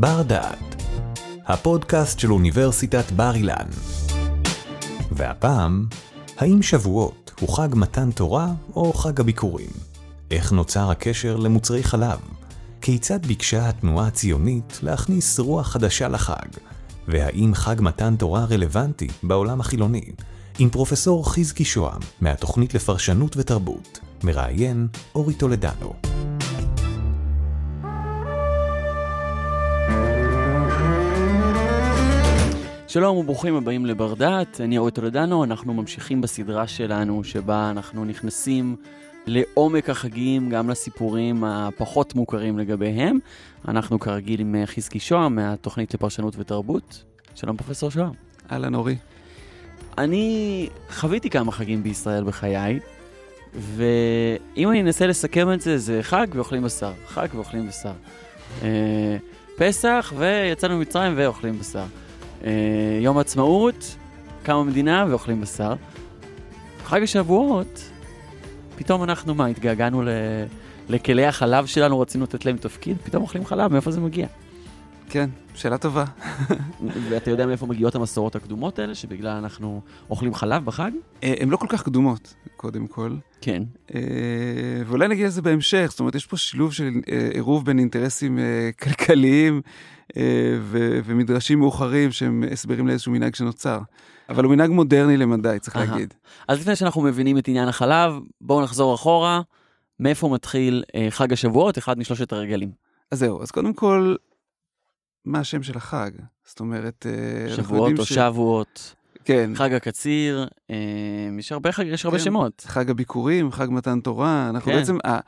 בר דעת, הפודקאסט של אוניברסיטת בר אילן. והפעם, האם שבועות הוא חג מתן תורה או חג הביקורים? איך נוצר הקשר למוצרי חלב? כיצד ביקשה התנועה הציונית להכניס רוח חדשה לחג? והאם חג מתן תורה רלוונטי בעולם החילוני? עם פרופסור חזקי שוהם מהתוכנית לפרשנות ותרבות, מראיין אורי טולדנו. שלום וברוכים הבאים לבר דעת, אני אורי טולדנו, אנחנו ממשיכים בסדרה שלנו שבה אנחנו נכנסים לעומק החגים, גם לסיפורים הפחות מוכרים לגביהם. אנחנו כרגיל עם חזקי שוהם מהתוכנית לפרשנות ותרבות. שלום פרופסור שוהם. אהלן אורי. אני חוויתי כמה חגים בישראל בחיי, ואם אני אנסה לסכם את זה, זה חג ואוכלים בשר, חג ואוכלים בשר. אה, פסח ויצאנו ממצרים ואוכלים בשר. אה, יום העצמאות, קמה מדינה ואוכלים בשר. חג השבועות, פתאום אנחנו מה, התגעגענו ל... לכלי החלב שלנו, רצינו לתת להם תפקיד, פתאום אוכלים חלב, מאיפה זה מגיע? כן, שאלה טובה. ואתה יודע מאיפה מגיעות המסורות הקדומות האלה, שבגלל אנחנו אוכלים חלב בחג? אה, הן לא כל כך קדומות, קודם כל. כן. אה, ואולי נגיע לזה בהמשך, זאת אומרת, יש פה שילוב של אה, עירוב בין אינטרסים כלכליים ומדרשים מאוחרים שהם הסברים לאיזשהו מנהג שנוצר. אבל הוא מנהג מודרני למדי, צריך להגיד. אז לפני שאנחנו מבינים את עניין החלב, בואו נחזור אחורה. מאיפה מתחיל חג השבועות, אחד משלושת הרגלים? אז זהו, אז קודם כל, מה השם של החג. זאת אומרת, אה, שבועות או ש... שבועות. כן. חג הקציר, אה, יש הרבה, חג, יש הרבה כן. שמות. חג הביקורים, חג מתן תורה. אנחנו כן. בעצם, ה,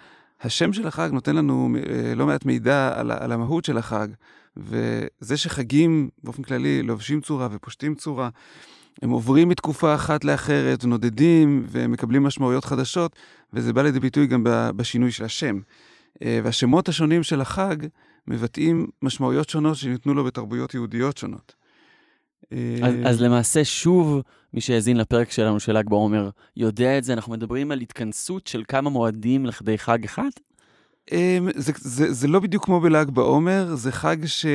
השם של החג נותן לנו אה, לא מעט מידע על, על המהות של החג. וזה שחגים באופן כללי לובשים צורה ופושטים צורה, הם עוברים מתקופה אחת לאחרת, נודדים ומקבלים משמעויות חדשות, וזה בא לידי ביטוי גם בשינוי של השם. והשמות השונים של החג מבטאים משמעויות שונות שניתנו לו בתרבויות יהודיות שונות. אז, אז למעשה, שוב, מי שהאזין לפרק שלנו של ל"ג בעומר יודע את זה, אנחנו מדברים על התכנסות של כמה מועדים לכדי חג אחד? אמ, זה, זה, זה לא בדיוק כמו בל"ג בעומר, זה חג ש...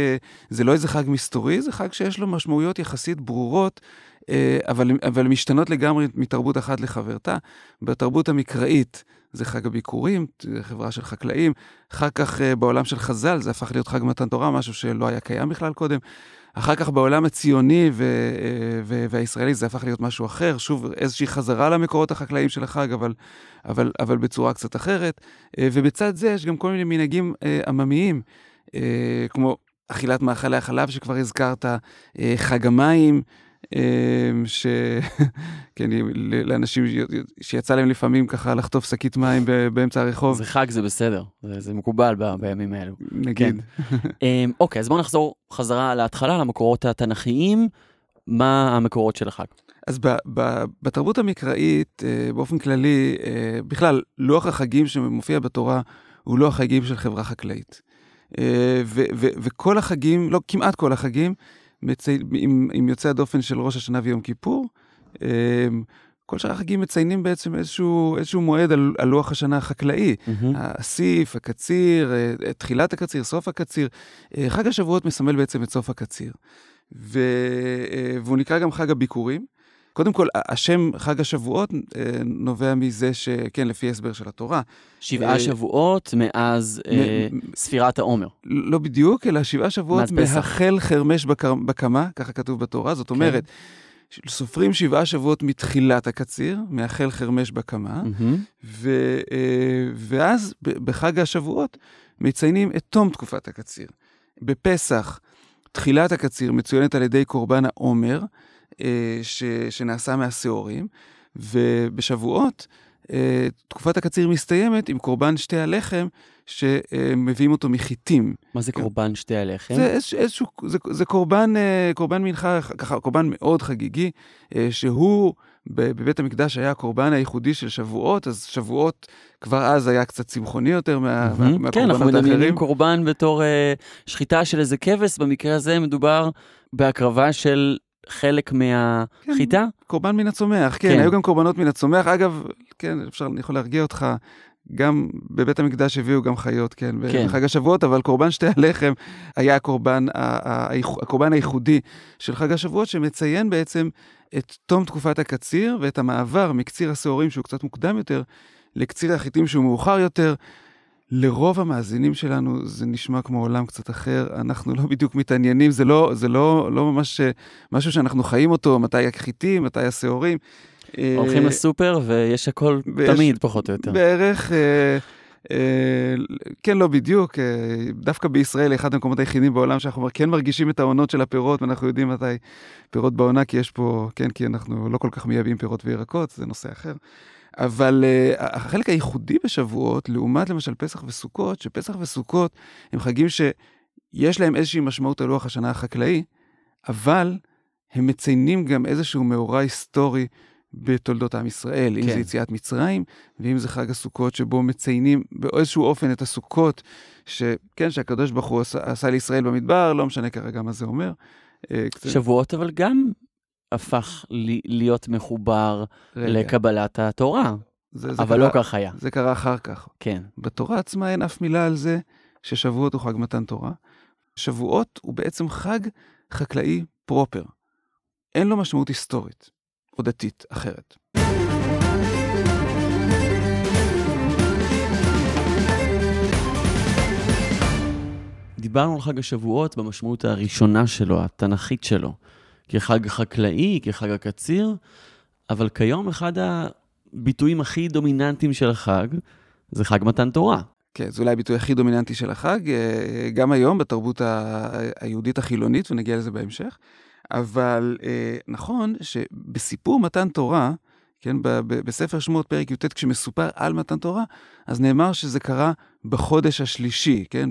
זה לא איזה חג מסתורי, זה חג שיש לו משמעויות יחסית ברורות, אה, אבל, אבל משתנות לגמרי מתרבות אחת לחברתה. בתרבות המקראית זה חג הביקורים, חברה של חקלאים. אחר כך אה, בעולם של חז"ל זה הפך להיות חג מתן תורה, משהו שלא היה קיים בכלל קודם. אחר כך בעולם הציוני ו- אה, ו- והישראלי זה הפך להיות משהו אחר, שוב איזושהי חזרה למקורות החקלאיים של החג, אבל, אבל, אבל בצורה קצת אחרת. ובצד זה יש גם כל מיני מנהגים עממיים, כמו אכילת מאכלי החלב שכבר הזכרת, חג המים. אמ, ש... כן, לאנשים שיצא להם לפעמים ככה לחטוף שקית מים באמצע הרחוב. זה חג, זה בסדר, זה, זה מקובל ב, בימים האלו. נגיד. כן. אמ, אוקיי, אז בואו נחזור חזרה להתחלה, למקורות התנ"כיים. מה המקורות של החג? אז ב, ב, בתרבות המקראית, אה, באופן כללי, אה, בכלל, לוח החגים שמופיע בתורה הוא לוח החגים של חברה חקלאית. אה, ו, ו, וכל החגים, לא, כמעט כל החגים, מצי... עם, עם יוצא הדופן של ראש השנה ויום כיפור. אמ, כל שאר החגים מציינים בעצם איזשהו, איזשהו מועד על, על לוח השנה החקלאי. Mm-hmm. האסיף, הקציר, אה, תחילת הקציר, סוף הקציר. אה, חג השבועות מסמל בעצם את סוף הקציר. ו... אה, והוא נקרא גם חג הביקורים. קודם כל, השם חג השבועות אה, נובע מזה שכן, לפי הסבר של התורה. שבעה אה, שבועות מאז אה, ספירת העומר. לא בדיוק, אלא שבעה שבועות מהחל חרמש בקמה, ככה כתוב בתורה. זאת כן. אומרת, סופרים שבעה שבועות מתחילת הקציר, מהחל חרמש בקמה, ואז בחג השבועות מציינים את תום תקופת הקציר. בפסח, תחילת הקציר מצוינת על ידי קורבן העומר, ש, שנעשה מהשעורים, ובשבועות אה, תקופת הקציר מסתיימת עם קורבן שתי הלחם, שמביאים אותו מחיטים. מה זה קורבן שתי הלחם? זה איזשהו, זה, זה קורבן, אה, קורבן מנחה, ככה, קורבן מאוד חגיגי, שהוא בבית המקדש היה הקורבן הייחודי של שבועות, אז שבועות כבר אז היה קצת צמחוני יותר מה, mm-hmm. מהקורבנות האחרים. כן, אנחנו מדמיינים קורבן בתור אה, שחיטה של איזה כבש, במקרה הזה מדובר בהקרבה של חלק מהחיטה? כן, קורבן מן הצומח, כן, כן, היו גם קורבנות מן הצומח. אגב, כן, אפשר, אני יכול להרגיע אותך, גם בבית המקדש הביאו גם חיות, כן, כן. בחג השבועות, אבל קורבן שתי הלחם היה הקורבן, הקורבן הייחודי של חג השבועות, שמציין בעצם את תום תקופת הקציר ואת המעבר מקציר השעורים, שהוא קצת מוקדם יותר, לקציר החיטים שהוא מאוחר יותר. לרוב המאזינים שלנו זה נשמע כמו עולם קצת אחר, אנחנו לא בדיוק מתעניינים, זה לא, זה לא, לא ממש אה, משהו שאנחנו חיים אותו, מתי החיטים, מתי השעורים. הולכים אה, לסופר ויש הכל ויש- תמיד, פחות או יותר. בערך, אה, כן, לא בדיוק. דווקא בישראל, אחד המקומות היחידים בעולם שאנחנו כן מרגישים את העונות של הפירות, ואנחנו יודעים מתי פירות בעונה, כי יש פה, כן, כי אנחנו לא כל כך מייבאים פירות וירקות, זה נושא אחר. אבל uh, החלק הייחודי בשבועות, לעומת למשל פסח וסוכות, שפסח וסוכות הם חגים שיש להם איזושהי משמעות על לוח השנה החקלאי, אבל הם מציינים גם איזשהו מאורע היסטורי בתולדות עם ישראל, אם כן. זה יציאת מצרים, ואם זה חג הסוכות, שבו מציינים באיזשהו אופן את הסוכות, שכן, שהקדוש ברוך הוא עשה, עשה לישראל במדבר, לא משנה כרגע מה זה אומר. אה, שבועות אבל גם הפך לי- להיות מחובר רגע, לקבלת התורה, זה, זה אבל קרה, לא כך היה. זה קרה אחר כך. כן. בתורה עצמה אין אף מילה על זה ששבועות הוא חג מתן תורה. שבועות הוא בעצם חג חקלאי פרופר. אין לו משמעות היסטורית או דתית אחרת. דיברנו על חג השבועות במשמעות הראשונה שלו, התנ"כית שלו, כחג חקלאי, כחג הקציר, אבל כיום אחד הביטויים הכי דומיננטיים של החג זה חג מתן תורה. כן, זה אולי הביטוי הכי דומיננטי של החג, אה, גם היום בתרבות היהודית החילונית, ונגיע לזה בהמשך. אבל אה, נכון שבסיפור מתן תורה, כן, בספר שמות פרק י"ט, כשמסופר על מתן תורה, אז נאמר שזה קרה בחודש השלישי, כן?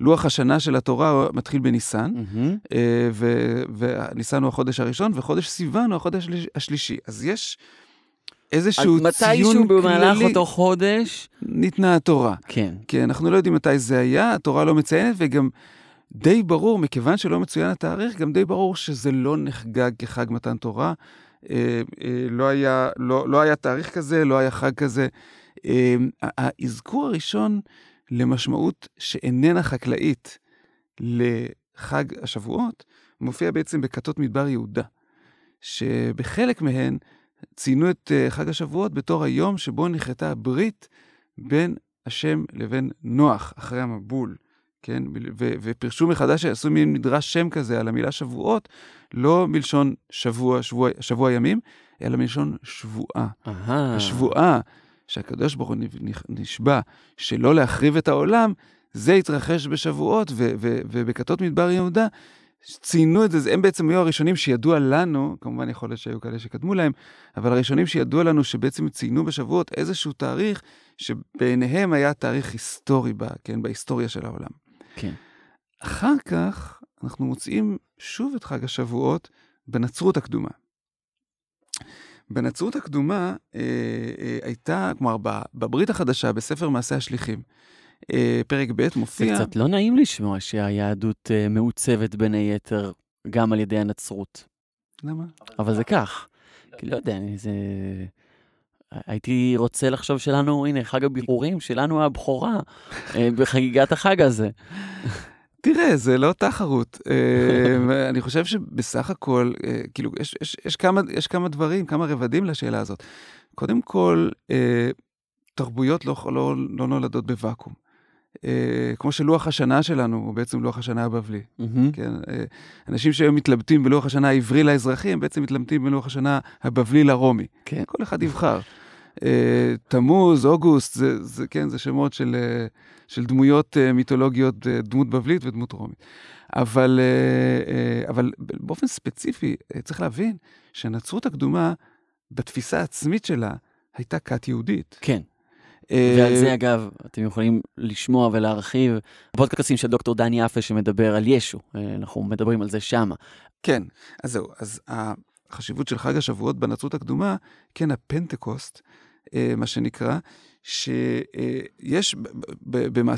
לוח השנה של התורה מתחיל בניסן, מהמם. אה, ו- וניסן הוא החודש הראשון, וחודש סיוון הוא החודש השליש- השלישי. אז יש איזשהו ציון מתישהו במהלך כללי, אותו חודש, ניתנה התורה. כן. כי אנחנו לא יודעים מתי זה היה, התורה לא מציינת, וגם די ברור, מכיוון שלא מצוין התאריך, גם די ברור שזה לא נחגג כחג מתן תורה. אה, אה, לא, היה, לא, לא היה תאריך כזה, לא היה חג כזה. אה, האזכור הראשון למשמעות שאיננה חקלאית לחג השבועות, מופיע בעצם בכתות מדבר יהודה, שבחלק מהן ציינו את אה, חג השבועות בתור היום שבו נכרתה הברית בין השם לבין נוח אחרי המבול, כן? ו- ופרשו מחדש, עשו מין מדרש שם כזה על המילה שבועות, לא מלשון שבוע, שבוע, שבוע ימים, אלא מלשון שבועה. השבועה שהקדוש ברוך הוא נשבע שלא להחריב את העולם, זה התרחש בשבועות, ו- ו- ובכתות מדבר יהודה ציינו את זה, הם בעצם היו הראשונים שידוע לנו, כמובן יכול להיות שהיו כאלה שקדמו להם, אבל הראשונים שידוע לנו שבעצם ציינו בשבועות איזשהו תאריך שבעיניהם היה תאריך היסטורי, בה, כן, בהיסטוריה של העולם. כן. אחר כך אנחנו מוצאים שוב את חג השבועות בנצרות הקדומה. בנצרות הקדומה אה, אה, הייתה, כלומר, בברית החדשה, בספר מעשה השליחים, אה, פרק ב' זה מופיע... קצת לא נעים לשמוע שהיהדות אה, מעוצבת בין היתר גם על ידי הנצרות, למה? אבל זה כך. כי לא יודע, זה... הייתי רוצה לחשוב שלנו, הנה, חג הבירורים, שלנו הבכורה אה, בחגיגת החג הזה. תראה, זה לא תחרות. אה, אני חושב שבסך הכל, אה, כאילו, יש, יש, יש, כמה, יש כמה דברים, כמה רבדים לשאלה הזאת. קודם כל, אה, תרבויות לא, לא, לא נולדות בוואקום. אה, כמו שלוח השנה שלנו הוא בעצם לוח השנה הבבלי. מהמם. כן, אה, אנשים שהיום מתלבטים בלוח השנה העברי לאזרחי, הם בעצם מתלבטים בלוח השנה הבבלי לרומי. כן. כל אחד יבחר. אה, תמוז, אוגוסט, זה, זה, כן, זה שמות של, אה, של דמויות אה, מיתולוגיות, דמות בבלית ודמות רומית. אבל, אבל באופן ספציפי, צריך להבין שהנצרות הקדומה, בתפיסה העצמית שלה, הייתה כת יהודית. כן. ועל זה, אגב, אתם יכולים לשמוע ולהרחיב. בפודקאסטים של דוקטור דני יפה שמדבר על ישו, אנחנו מדברים על זה שמה. כן, אז זהו, אז החשיבות של חג השבועות בנצרות הקדומה, כן, הפנטקוסט, אה, מה שנקרא, שיש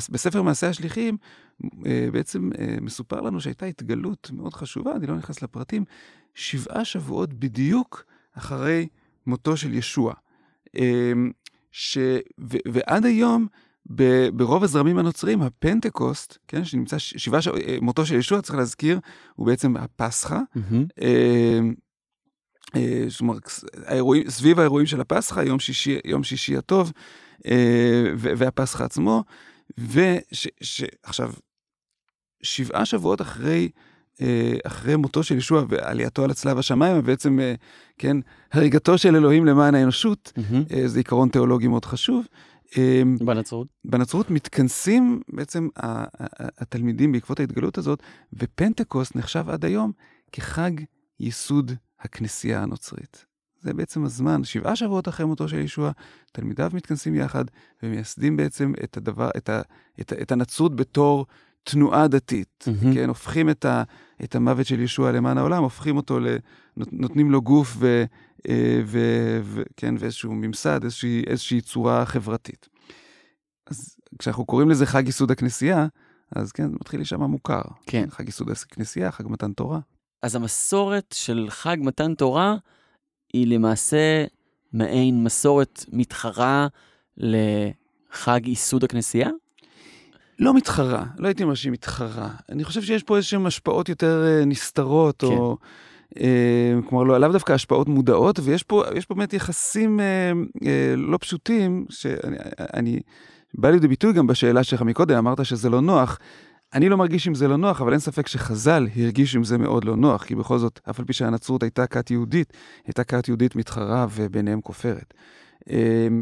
בספר מעשה השליחים, אה, בעצם אה, מסופר לנו שהייתה התגלות מאוד חשובה, אני לא נכנס לפרטים, שבעה שבועות בדיוק אחרי מותו של ישוע. ש... ו... ועד היום, ב... ברוב הזרמים הנוצרים, הפנטקוסט, כן, שנמצא ש... שבעה, ש... מותו של ישוע, צריך להזכיר, הוא בעצם הפסחא. Mm-hmm. זאת אומרת, האירועים, סביב האירועים של הפסחא, יום שישי, יום שישי הטוב, והפסחא עצמו, ועכשיו, שבעה שבועות אחרי, אחרי מותו של ישוע ועלייתו על הצלב השמיים, ובעצם, כן, הריגתו של אלוהים למען האנושות, mm-hmm. זה עיקרון תיאולוגי מאוד חשוב. בנצרות? בנצרות מתכנסים בעצם התלמידים בעקבות ההתגלות הזאת, ופנטקוסט נחשב עד היום כחג ייסוד הכנסייה הנוצרית. זה בעצם הזמן, שבעה שבועות אחרי מותו של ישוע, תלמידיו מתכנסים יחד ומייסדים בעצם את הדבר, את, ה, את, את הנצרות בתור תנועה דתית, mm-hmm. כן, הופכים את, ה, את המוות של ישוע למען העולם, הופכים אותו, ל, נותנים לו גוף ו, אה, ו, ו, כן, ואיזשהו ממסד, איזושהי, איזושהי צורה חברתית. אז כשאנחנו קוראים לזה חג ייסוד הכנסייה, אז כן, זה מתחיל להישמע מוכר. כן. חג ייסוד הכנסייה, חג מתן תורה. אז המסורת של חג מתן תורה היא למעשה מעין מסורת מתחרה לחג ייסוד הכנסייה? לא מתחרה, לא הייתי אומר שהיא מתחרה. אני חושב שיש פה איזשהן השפעות יותר uh, נסתרות, כן. או... Uh, כלומר, לא, לאו דווקא השפעות מודעות, ויש פה, פה באמת יחסים uh, uh, לא פשוטים, שאני, אני, בא לידי ביטוי גם בשאלה שלך מקודם, אמרת שזה לא נוח. אני לא מרגיש עם זה לא נוח, אבל אין ספק שחז"ל הרגישו עם זה מאוד לא נוח, כי בכל זאת, אף על פי שהנצרות הייתה כת יהודית, הייתה כת יהודית מתחרה וביניהם כופרת. אמ,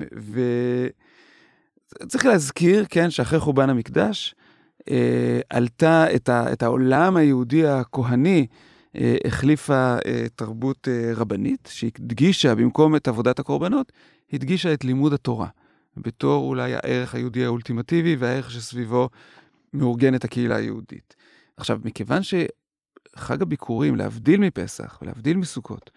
וצריך להזכיר, כן, שאחרי חורבן המקדש, אה, עלתה את, ה, את העולם היהודי הכהני, אה, החליפה אה, תרבות רבנית, שהדגישה במקום את עבודת הקורבנות, הדגישה את לימוד התורה, בתור אולי הערך היהודי האולטימטיבי והערך שסביבו מאורגנת הקהילה היהודית. עכשיו, מכיוון שחג הביקורים, להבדיל מפסח ולהבדיל מסוכות,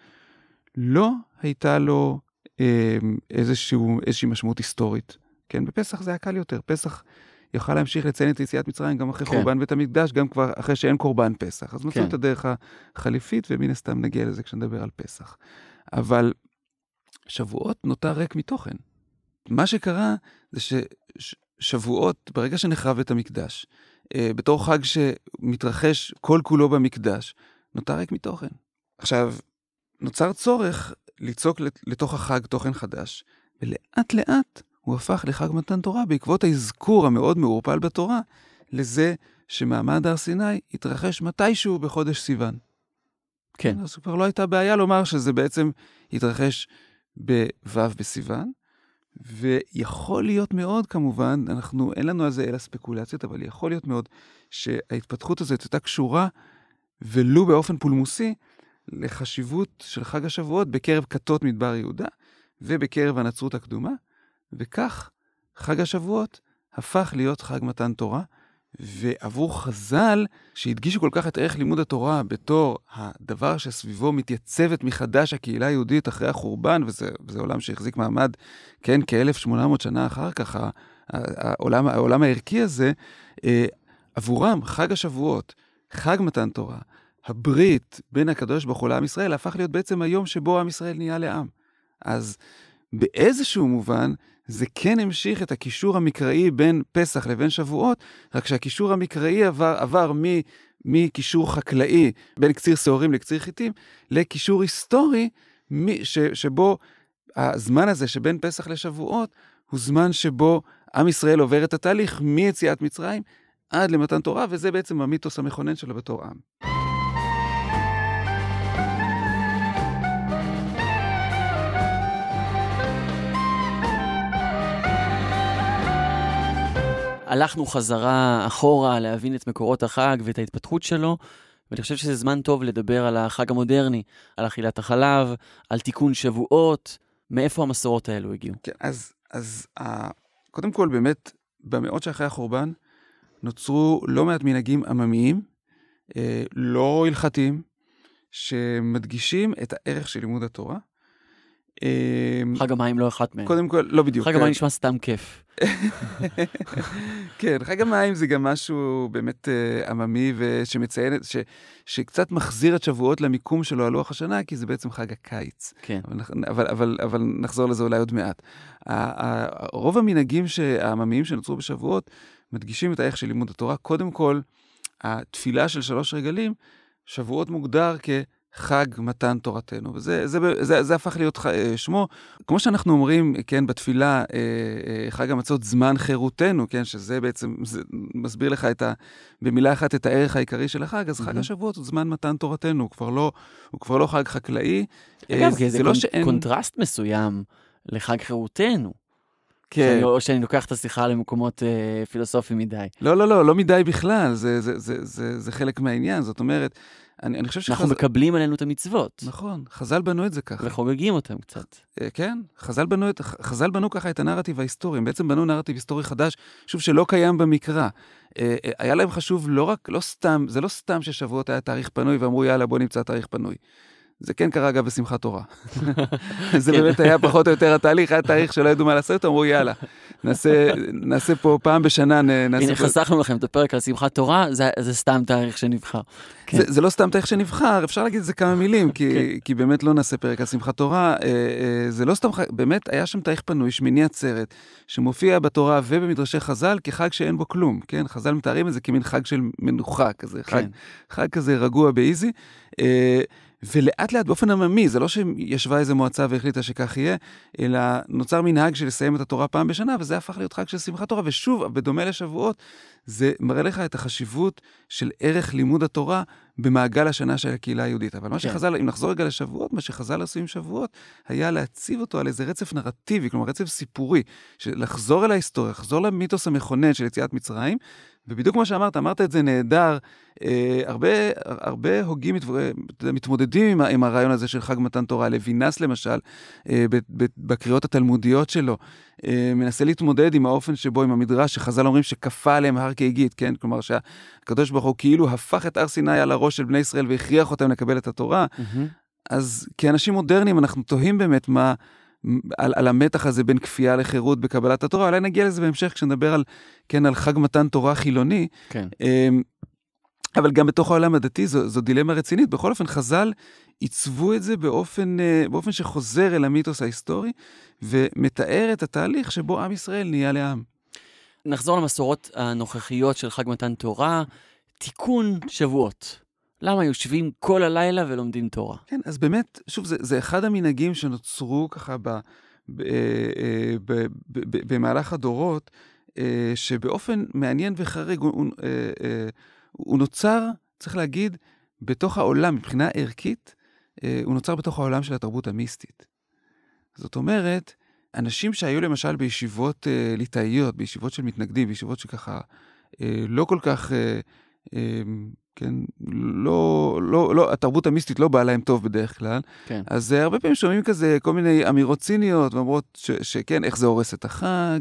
לא הייתה לו אה, איזשהו, איזושהי משמעות היסטורית. כן, בפסח זה היה קל יותר. פסח יוכל להמשיך לציין את יציאת מצרים גם אחרי כן. חורבן בית המקדש, גם כבר אחרי שאין קורבן פסח. אז מצאו כן. את הדרך החליפית, ומן הסתם נגיע לזה כשנדבר על פסח. אבל שבועות נותר ריק מתוכן. מה שקרה זה ש... שבועות, ברגע שנחרב בית המקדש, אה, בתור חג שמתרחש כל כולו במקדש, נותר ריק מתוכן. עכשיו, נוצר צורך ליצוק לתוך החג תוכן חדש, ולאט לאט הוא הפך לחג מתן תורה בעקבות האזכור המאוד מעורפל בתורה, לזה שמעמד הר סיני התרחש מתישהו בחודש סיוון. כן. אז כבר לא הייתה בעיה לומר שזה בעצם התרחש בו' בסיוון, ויכול להיות מאוד כמובן, אנחנו, אין לנו על זה אלא ספקולציות, אבל יכול להיות מאוד שההתפתחות הזאת הייתה קשורה, ולו באופן פולמוסי, לחשיבות של חג השבועות בקרב כתות מדבר יהודה ובקרב הנצרות הקדומה, וכך חג השבועות הפך להיות חג מתן תורה, ועבור חז"ל, שהדגישו כל כך את ערך לימוד התורה בתור הדבר שסביבו מתייצבת מחדש הקהילה היהודית אחרי החורבן, וזה, וזה עולם שהחזיק מעמד, כן, כ-1800 שנה אחר כך, העולם, העולם הערכי הזה, אה, עבורם חג השבועות, חג מתן תורה, הברית בין הקדוש ברוך הוא לעם ישראל, הפך להיות בעצם היום שבו עם ישראל נהיה לעם. אז באיזשהו מובן, זה כן המשיך את הקישור המקראי בין פסח לבין שבועות, רק שהקישור המקראי עבר, עבר מ, מקישור חקלאי בין קציר שעורים לקציר חיטים, לקישור היסטורי, מ, ש, שבו הזמן הזה שבין פסח לשבועות, הוא זמן שבו עם ישראל עובר את התהליך מיציאת מצרים עד למתן תורה, וזה בעצם המיתוס המכונן שלו בתור עם. הלכנו חזרה אחורה להבין את מקורות החג ואת ההתפתחות שלו, ואני חושב שזה זמן טוב לדבר על החג המודרני, על אכילת החלב, על תיקון שבועות, מאיפה המסורות האלו הגיעו. כן, אז, אז קודם כל, באמת, במאות שאחרי החורבן, נוצרו לא מעט מנהגים עממיים, uh, לא הלכתיים, שמדגישים את הערך של לימוד התורה. אה, חג המים לא אחת מהן. קודם כל, לא בדיוק. חג כן. המים נשמע סתם כיף. כן, חג המים זה גם משהו באמת אה, עממי ושמציין, ש, שקצת מחזיר את שבועות למיקום שלו על לוח השנה, כי זה בעצם חג הקיץ. כן. אבל, אבל, אבל, אבל נחזור לזה אולי עוד מעט. רוב המנהגים העממיים שנוצרו בשבועות מדגישים את הערך של לימוד התורה. קודם כל, התפילה של שלוש רגלים, שבועות מוגדר כחג מתן תורתנו, וזה זה, זה, זה, זה הפך להיות אה, שמו. כמו שאנחנו אומרים, כן, בתפילה, אה, אה, חג המצות זמן חירותנו, כן, שזה בעצם, זה מסביר לך את ה, במילה אחת את הערך העיקרי של החג, אז חג מהמם. השבועות הוא זמן מתן תורתנו, הוא כבר לא, הוא כבר לא חג חקלאי. אגב, כי זה לא קונ- שאין... קונטרסט מסוים לחג חירותנו. כן. שאני- או שאני לוקח את השיחה למקומות אה, פילוסופיים מדי. לא, לא, לא, לא מדי בכלל, זה, זה, זה, זה, זה חלק מהעניין, זאת אומרת, אני, אני חושב אנחנו שחז"ל... מקבלים עלינו את המצוות, נכון, חז"ל בנו את זה ככה. וחוגגים אותם קצת. אה, כן, חז"ל בנו, את, חז"ל בנו ככה את הנרטיב ההיסטורי, הם בעצם בנו נרטיב היסטורי חדש, שוב, שלא קיים במקרא. אה, אה, היה להם חשוב לא רק, לא סתם, זה לא סתם ששבועות היה תאריך פנוי ואמרו, יאללה, בוא נמצא תאריך פנוי. זה כן קרה אגב בשמחת תורה. זה כן. באמת היה פחות או יותר התהליך, היה תאריך שלא ידעו מה לעשות, אמרו יאללה, נעשה, נעשה פה פעם בשנה, נעשה הנה. חסכנו לכם את הפרק על שמחת תורה, זה- זה סתם תאריך שנבחר. כן. זה, זה לא סתם תאריך שנבחר, אפשר להגיד את זה כמה מילים, כי, כן. כי באמת לא נעשה פרק על שמחת תורה. אה, אה, זה לא סתם באמת היה שם תאריך פנוי, שמיני עצרת, שמופיע בתורה ובמדרשי חז"ל כחג שאין בו כלום, כן? חז"ל מתארים את זה כמין חג של מנוחה כזה, חג, כן. חג כזה רגוע באיזי. אה, ולאט לאט באופן עממי, זה לא שישבה איזה מועצה והחליטה שכך יהיה, אלא נוצר מנהג של לסיים את התורה פעם בשנה, וזה הפך להיות חג של שמחת תורה. ושוב, בדומה לשבועות, זה מראה לך את החשיבות של ערך לימוד התורה במעגל השנה של הקהילה היהודית. אבל מה כן. שחז"ל, אם נחזור רגע לשבועות, מה שחז"ל עשו עם שבועות, היה להציב אותו על איזה רצף נרטיבי, כלומר רצף סיפורי, של לחזור אל ההיסטוריה, לחזור למיתוס המכונן של יציאת מצרים, ובדיוק כמו שאמרת, אמרת את זה נהדר, אה, הרבה, הרבה הוגים מת, יודע, מתמודדים עם, עם הרעיון הזה של חג מתן תורה. לוינס למשל, אה, ב, ב, בקריאות התלמודיות שלו, אה, מנסה להתמודד עם האופן שבו, עם המדרש, שחז"ל אומרים שכפה עליהם הר כגיגית, כן? כלומר שהקדוש ברוך הוא כאילו הפך את הר סיני על הראש של בני ישראל והכריח אותם לקבל את התורה. מהמם. אז כאנשים מודרניים אנחנו תוהים באמת מה, על, על המתח הזה בין כפייה לחירות בקבלת התורה, אולי נגיע לזה בהמשך כשנדבר על, כן, על חג מתן תורה חילוני. כן. אמ, אבל גם בתוך העולם הדתי זו, זו דילמה רצינית. בכל אופן, חז"ל עיצבו את זה באופן, אה, באופן שחוזר אל המיתוס ההיסטורי, ומתאר את התהליך שבו עם ישראל נהיה לעם. נחזור למסורות הנוכחיות של חג מתן תורה, תיקון שבועות. למה יושבים כל הלילה ולומדים תורה? כן, אז באמת, שוב, זה, זה אחד המנהגים שנוצרו ככה ב, ב, אה, אה, ב, ב, ב, במהלך הדורות, אה, שבאופן מעניין וחריג, הוא, הוא, אה, הוא נוצר, צריך להגיד, בתוך העולם, מבחינה ערכית, הוא נוצר בתוך העולם של התרבות המיסטית. זאת אומרת, אנשים שהיו למשל בישיבות ליטאיות, בישיבות של מתנגדים, בישיבות שככה לא כל כך, כן, לא, לא, לא, התרבות המיסטית לא באה להם טוב בדרך כלל, כן. אז אה, הרבה פעמים שומעים כזה כל מיני אמירות ציניות, ואומרות ש, שכן, איך זה הורס את החג,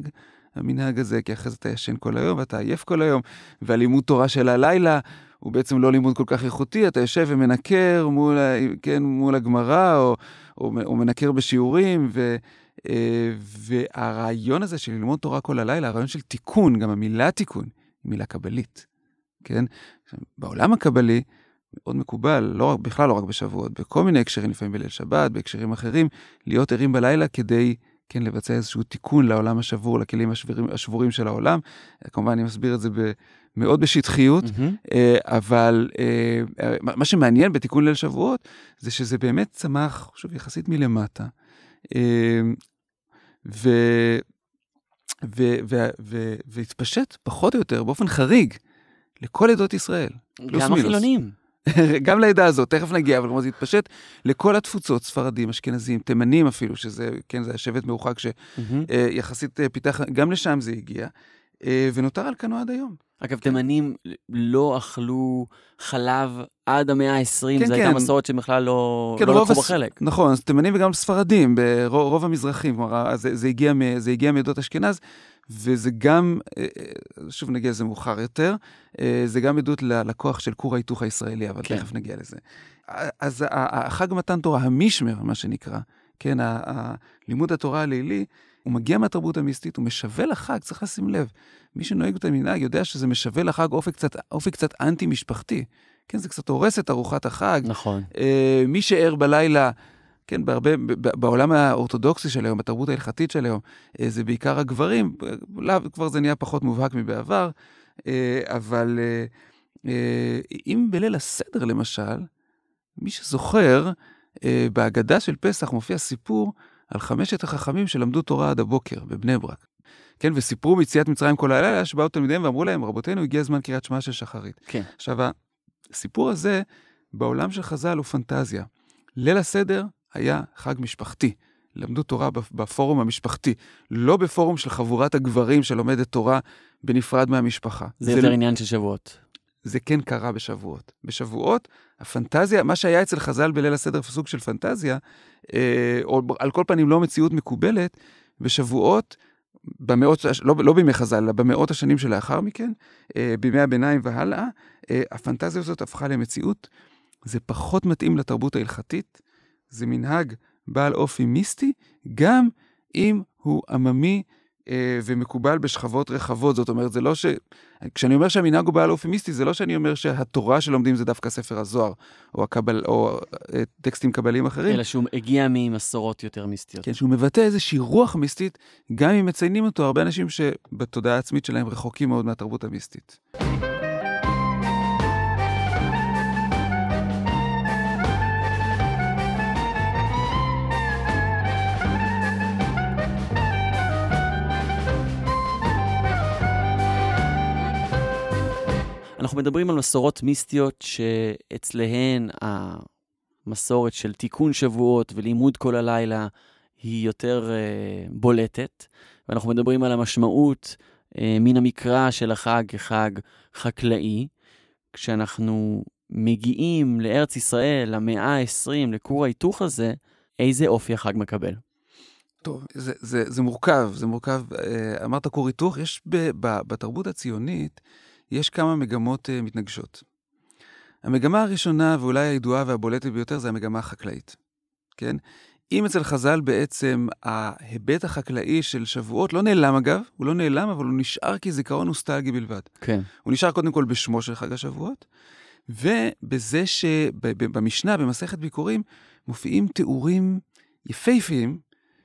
המנהג הזה, כי אחרי זה אתה ישן כל היום ואתה עייף כל היום, והלימוד תורה של הלילה הוא בעצם לא לימוד כל כך איכותי, אתה יושב ומנקר מול, כן, מול הגמרא, או, או, או מנקר בשיעורים, ו, אה, והרעיון הזה של ללמוד תורה כל הלילה, הרעיון של תיקון, גם המילה תיקון, היא מילה קבלית, כן? בעולם הקבלי, מאוד מקובל, לא רק, בכלל לא רק בשבועות, בכל מיני הקשרים, לפעמים בליל שבת, בהקשרים אחרים, להיות ערים בלילה כדי, כן, לבצע איזשהו תיקון לעולם השבור, לכלים השבורים, השבורים של העולם. כמובן, אני מסביר את זה ב, מאוד בשטחיות. אה, אבל אה, מה מה שמעניין בתיקון ליל שבועות, זה שזה באמת צמח, שוב, יחסית מלמטה. אה, ו... ו- ו- ו- והתפשט פחות או יותר באופן חריג לכל עדות ישראל. גם. החילונים. גם לעדה הזאת, תכף נגיע, אבל כלומר זה התפשט לכל התפוצות, ספרדים, אשכנזים, תימנים אפילו, שזה, כן, זה היה שבט מרוחק. שיחסית פיתח, גם לשם זה הגיע, אה, ונותר על כנו עד היום. אגב, תימנים לא אכלו חלב עד המאה ה-20, כן, זו הייתה כן. מסורת שהם בכלל לא כן, לא לקחו הס- בחלק. נכון, אז תימנים וגם ספרדים, ברוב רוב המזרחים, כלומר, זה, זה, הגיע, מ- זה הגיע מעדות אשכנז, וזה גם, אה, אה, שוב נגיע לזה מאוחר יותר, אה, זה גם עדות ל- לכוח של כור ההיתוך הישראלי, אבל כן. תכף נגיע לזה. אז החג מתן תורה, המשמר, מה שנקרא, כן, לימוד התורה הלילי, הוא מגיע מהתרבות המיסטית, הוא משווה לחג, צריך לשים לב. מי שנוהג את המנהג יודע שזה משווה לחג אופי קצת, אופי קצת אנטי-משפחתי. כן, זה קצת הורס את ארוחת החג. נכון. אה, מי שער בלילה, כן, בהרבה, בעולם האורתודוקסי של היום, בתרבות ההלכתית של היום, אה, זה בעיקר הגברים, לא, כבר זה נהיה פחות מובהק מבעבר, אה, אבל אה, אה, אם בליל הסדר, למשל, מי שזוכר, אה, בהגדה של פסח מופיע סיפור על חמשת החכמים שלמדו תורה עד הבוקר בבני ברק. כן, וסיפרו ביציאת מצרים כל הלילה, שבאו תלמידיהם ואמרו להם, רבותינו, הגיע זמן קריאת שמע של שחרית. כן. עכשיו, הסיפור הזה, בעולם של חז"ל הוא פנטזיה. ליל הסדר היה חג משפחתי. למדו תורה בפורום המשפחתי, לא בפורום של חבורת הגברים שלומדת תורה בנפרד מהמשפחה. זה, זה יותר עניין של שבועות. זה כן קרה בשבועות. בשבועות, הפנטזיה, מה שהיה אצל חז"ל בליל הסדר סוג של פנטזיה, אה, או על כל פנים לא מציאות מקובלת, בשבועות, במאות, לא, לא בימי חז"ל, אלא במאות השנים שלאחר מכן, אה, בימי הביניים והלאה, אה, הפנטזיה הזאת הפכה למציאות. זה פחות מתאים לתרבות ההלכתית, זה מנהג בעל אופי מיסטי, גם אם הוא עממי ומקובל בשכבות רחבות. זאת אומרת, זה לא ש... כשאני אומר שהמנהג הוא בעל אופי מיסטי, זה לא שאני אומר שהתורה שלומדים זה דווקא ספר הזוהר, או, הקבל, או אה, טקסטים קבליים אחרים. אלא שהוא הגיע ממסורות יותר מיסטיות. כן, שהוא מבטא איזושהי רוח מיסטית, גם אם מציינים אותו הרבה אנשים שבתודעה העצמית שלהם רחוקים מאוד מהתרבות המיסטית. אנחנו מדברים על מסורות מיסטיות שאצלהן המסורת של תיקון שבועות ולימוד כל הלילה היא יותר uh, בולטת, ואנחנו מדברים על המשמעות uh, מן המקרא של החג כחג חקלאי. כשאנחנו מגיעים לארץ ישראל, למאה ה-20, לכור ההיתוך הזה, איזה אופי החג מקבל? טוב, זה, זה, זה מורכב, זה מורכב. אה, אמרת כור היתוך, יש ב, ב, בתרבות הציונית, יש כמה מגמות uh, מתנגשות. המגמה הראשונה, ואולי הידועה והבולטת ביותר, זה המגמה החקלאית, כן? אם אצל חז"ל בעצם ההיבט החקלאי של שבועות לא נעלם אגב, הוא לא נעלם, אבל הוא נשאר כזיכרון נוסטלגי בלבד. כן. הוא נשאר קודם כל בשמו של חג השבועות, ובזה שבמשנה, במסכת ביקורים, מופיעים תיאורים יפהפיים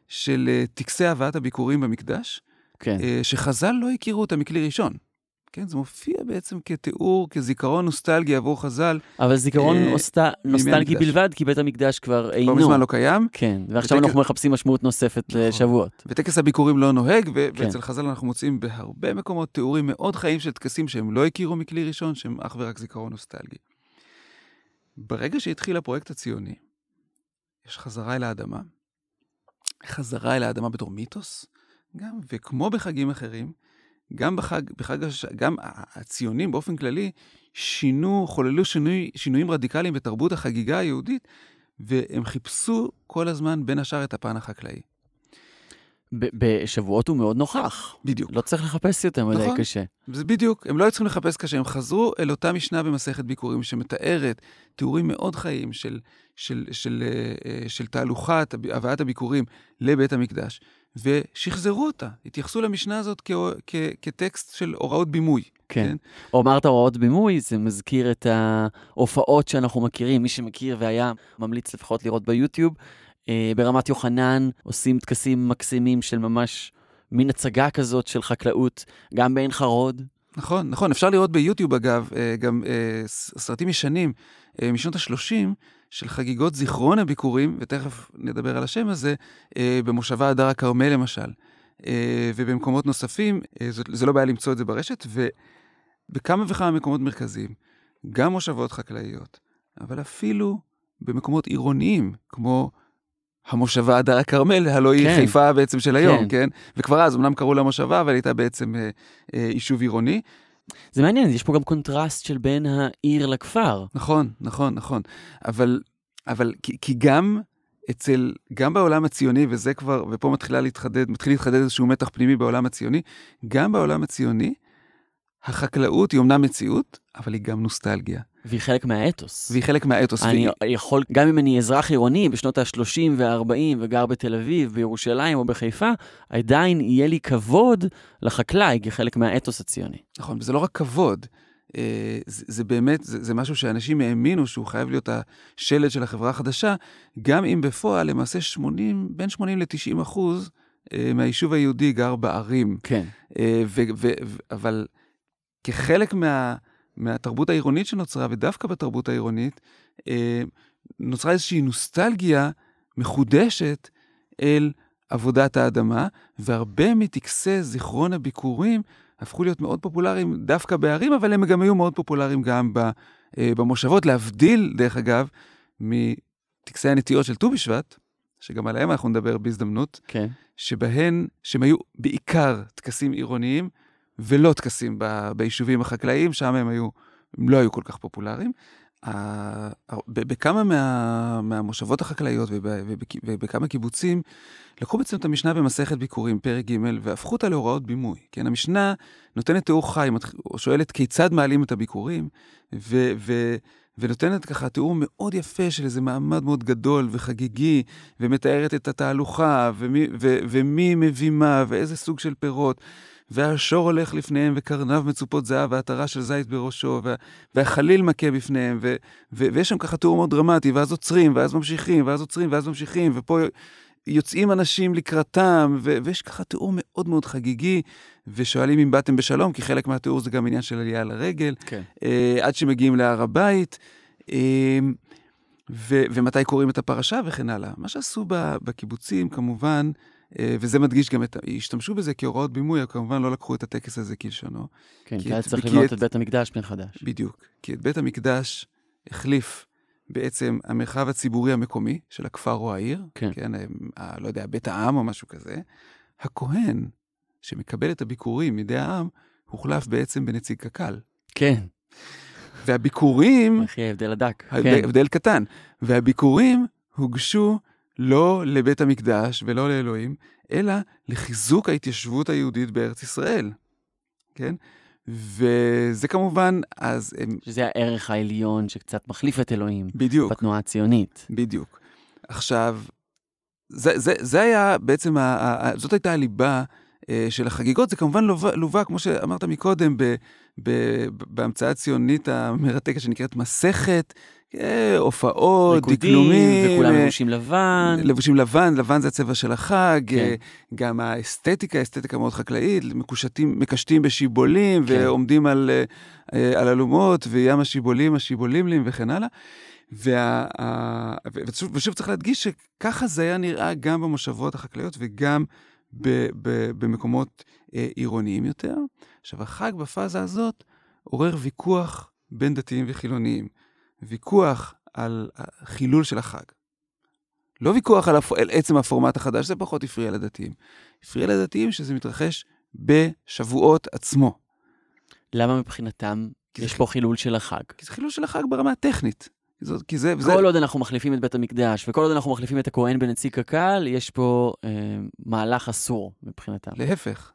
של אה, טקסי הבאת הביקורים במקדש, כן. אה, שחז"ל לא הכירו אותם מכלי ראשון. כן, זה מופיע בעצם כתיאור, כזיכרון נוסטלגי עבור חז"ל. אבל זיכרון אה, נוסט... נוסטלגי בלבד, כי בית המקדש כבר אינו. כבר מזמן לא קיים. כן, ועכשיו וטק... אנחנו מחפשים משמעות נוספת נכון. לשבועות. וטקס הביקורים לא נוהג, ו... כן. ואצל חז"ל אנחנו מוצאים בהרבה מקומות תיאורים מאוד חיים של טקסים שהם לא הכירו מכלי ראשון, שהם אך ורק זיכרון נוסטלגי. ברגע שהתחיל הפרויקט הציוני, יש חזרה אל האדמה. חזרה אל האדמה בתור מיתוס, גם, וכמו בחגים אחרים, גם בחג, בחג, הש... גם הציונים באופן כללי שינו, חוללו שינוי, שינויים רדיקליים בתרבות החגיגה היהודית, והם חיפשו כל הזמן בין השאר את הפן החקלאי. בשבועות הוא מאוד נוכח. בדיוק. לא צריך לחפש יותר מדי נכון, קשה. זה בדיוק, הם לא היו צריכים לחפש קשה, הם חזרו אל אותה משנה במסכת ביקורים שמתארת תיאורים מאוד חיים של, של, של, של, אה, של תהלוכת הבאת הביקורים לבית המקדש. ושחזרו אותה, התייחסו למשנה הזאת כ- כ- כטקסט של הוראות בימוי. כן. כן. אמרת הוראות בימוי, זה מזכיר את ההופעות שאנחנו מכירים, מי שמכיר והיה ממליץ לפחות לראות ביוטיוב. אה, ברמת יוחנן עושים טקסים מקסימים של ממש מין הצגה כזאת של חקלאות, גם בעין חרוד. נכון, נכון, אפשר לראות ביוטיוב אגב, אה, גם אה, סרטים ישנים משנות ה-30, של חגיגות זיכרון הביקורים, ותכף נדבר על השם הזה, אה, במושבה הדר הכרמל למשל, אה, ובמקומות נוספים, אה, זאת, זה לא בעיה למצוא את זה ברשת, ובכמה וכמה מקומות מרכזיים, גם מושבות חקלאיות, אבל אפילו במקומות עירוניים, כמו המושבה הדר הכרמל, הלוא היא כן. חיפה בעצם של היום, כן. כן? וכבר אז, אמנם קראו לה מושבה, אבל הייתה בעצם אה, אה, יישוב עירוני. זה מעניין, יש פה גם קונטרסט של בין העיר לכפר. נכון, נכון, נכון. אבל, אבל כי, כי גם אצל, גם בעולם הציוני, וזה כבר, ופה מתחילה להתחדד, מתחיל להתחדד איזשהו מתח פנימי בעולם הציוני, גם בעולם הציוני, החקלאות היא אומנם מציאות, אבל היא גם נוסטלגיה. והיא חלק מהאתוס. והיא חלק מהאתוס. אני והיא... יכול, גם אם אני אזרח עירוני בשנות ה-30 וה-40 וגר בתל אביב, בירושלים או בחיפה, עדיין יהיה לי כבוד לחקלאי כחלק מהאתוס הציוני. נכון, וזה לא רק כבוד. אה, זה, זה באמת, זה, זה משהו שאנשים האמינו שהוא חייב להיות השלד של החברה החדשה, גם אם בפועל למעשה 80, בין 80 ל-90 אחוז אה, מהיישוב היהודי גר בערים. כן. אה, ו, ו, ו, אבל כחלק מה, מהתרבות העירונית שנוצרה, ודווקא בתרבות העירונית, נוצרה איזושהי נוסטלגיה מחודשת אל עבודת האדמה, והרבה מטקסי זיכרון הביקורים הפכו להיות מאוד פופולריים דווקא בערים, אבל הם גם היו מאוד פופולריים גם אה, במושבות, להבדיל, דרך אגב, מטקסי הנטיעות של ט"ו בשבט, שגם עליהם אנחנו נדבר בהזדמנות, כן. שבהן, שהם היו בעיקר טקסים עירוניים, ולא טקסים ב, ביישובים החקלאיים, שם הם היו, הם לא היו כל כך פופולריים. בכמה מה, מהמושבות החקלאיות ובכמה קיבוצים, לקחו בעצם את המשנה במסכת ביקורים, פרק ג', והפכו אותה להוראות בימוי. כן, המשנה נותנת תיאור חי, שואלת כיצד מעלים את הביקורים, ו, ו, ונותנת ככה תיאור מאוד יפה של איזה מעמד מאוד גדול וחגיגי, ומתארת את התהלוכה, ומי, ו, ומי מביא מה, ואיזה סוג של פירות. והשור הולך לפניהם, וקרניו מצופות זהב, ועטרה של זית בראשו, וה, והחליל מכה בפניהם, ו, ו, ויש שם ככה תיאור מאוד דרמטי, ואז עוצרים, ואז ממשיכים, ואז עוצרים, ואז ממשיכים, ופה יוצאים אנשים לקראתם, ו, ויש ככה תיאור מאוד מאוד חגיגי, ושואלים אם באתם בשלום, כי חלק מהתיאור זה גם עניין של עלייה לרגל, כן. אה, עד שמגיעים להר הבית. אה, ו- ומתי קוראים את הפרשה וכן הלאה. מה שעשו בקיבוצים, כמובן, וזה מדגיש גם את, השתמשו בזה כהוראות בימוי, כמובן לא לקחו את הטקס הזה כלשונו. כן, כי היה צריך לבנות את... את בית המקדש מחדש. בדיוק, כי את בית המקדש החליף בעצם המרחב הציבורי המקומי של הכפר או העיר, כן, כן ה, לא יודע, בית העם או משהו כזה. הכהן שמקבל את הביקורים מידי העם, הוחלף בעצם בנציג קק"ל. כן. והביקורים... איך יהיה הבדל הדק. כן. הבדל קטן. והביקורים הוגשו לא לבית המקדש ולא לאלוהים, אלא לחיזוק ההתיישבות היהודית בארץ ישראל. כן? וזה כמובן, אז... שזה הערך העליון שקצת מחליף את אלוהים. בדיוק. בתנועה הציונית. בדיוק. עכשיו, זה, זה, זה היה בעצם, ה, ה, זאת הייתה הליבה אה, של החגיגות. זה כמובן לווה, לווה כמו שאמרת מקודם, ב, ב, בהמצאה הציונית המרתקת שנקראת מסכת, הופעות, דקלומים. וכולם אה, לבושים לבן. לבושים לבן, לבן זה הצבע של החג. כן. גם האסתטיקה, אסתטיקה מאוד חקלאית, מקושטים, מקשטים בשיבולים, כן. ועומדים על, על אלומות, וים השיבולים, השיבולימלים וכן הלאה. וה, ושוב, ושוב צריך להדגיש שככה זה היה נראה גם במושבות החקלאיות וגם ב, ב, במקומות אה, עירוניים יותר. עכשיו, החג בפאזה הזאת עורר ויכוח בין דתיים וחילוניים. ויכוח על החילול של החג. לא ויכוח על, הפ... על עצם הפורמט החדש, זה פחות הפריע לדתיים. הפריע לדתיים שזה מתרחש בשבועות עצמו. למה מבחינתם יש פה חילול של החג? כי זה חילול של החג ברמה הטכנית. זאת, כי זה, כל וזה... עוד אנחנו מחליפים את בית המקדש, וכל עוד אנחנו מחליפים את הכהן בנציג קק"ל, יש פה אה, מהלך אסור מבחינתם. להפך,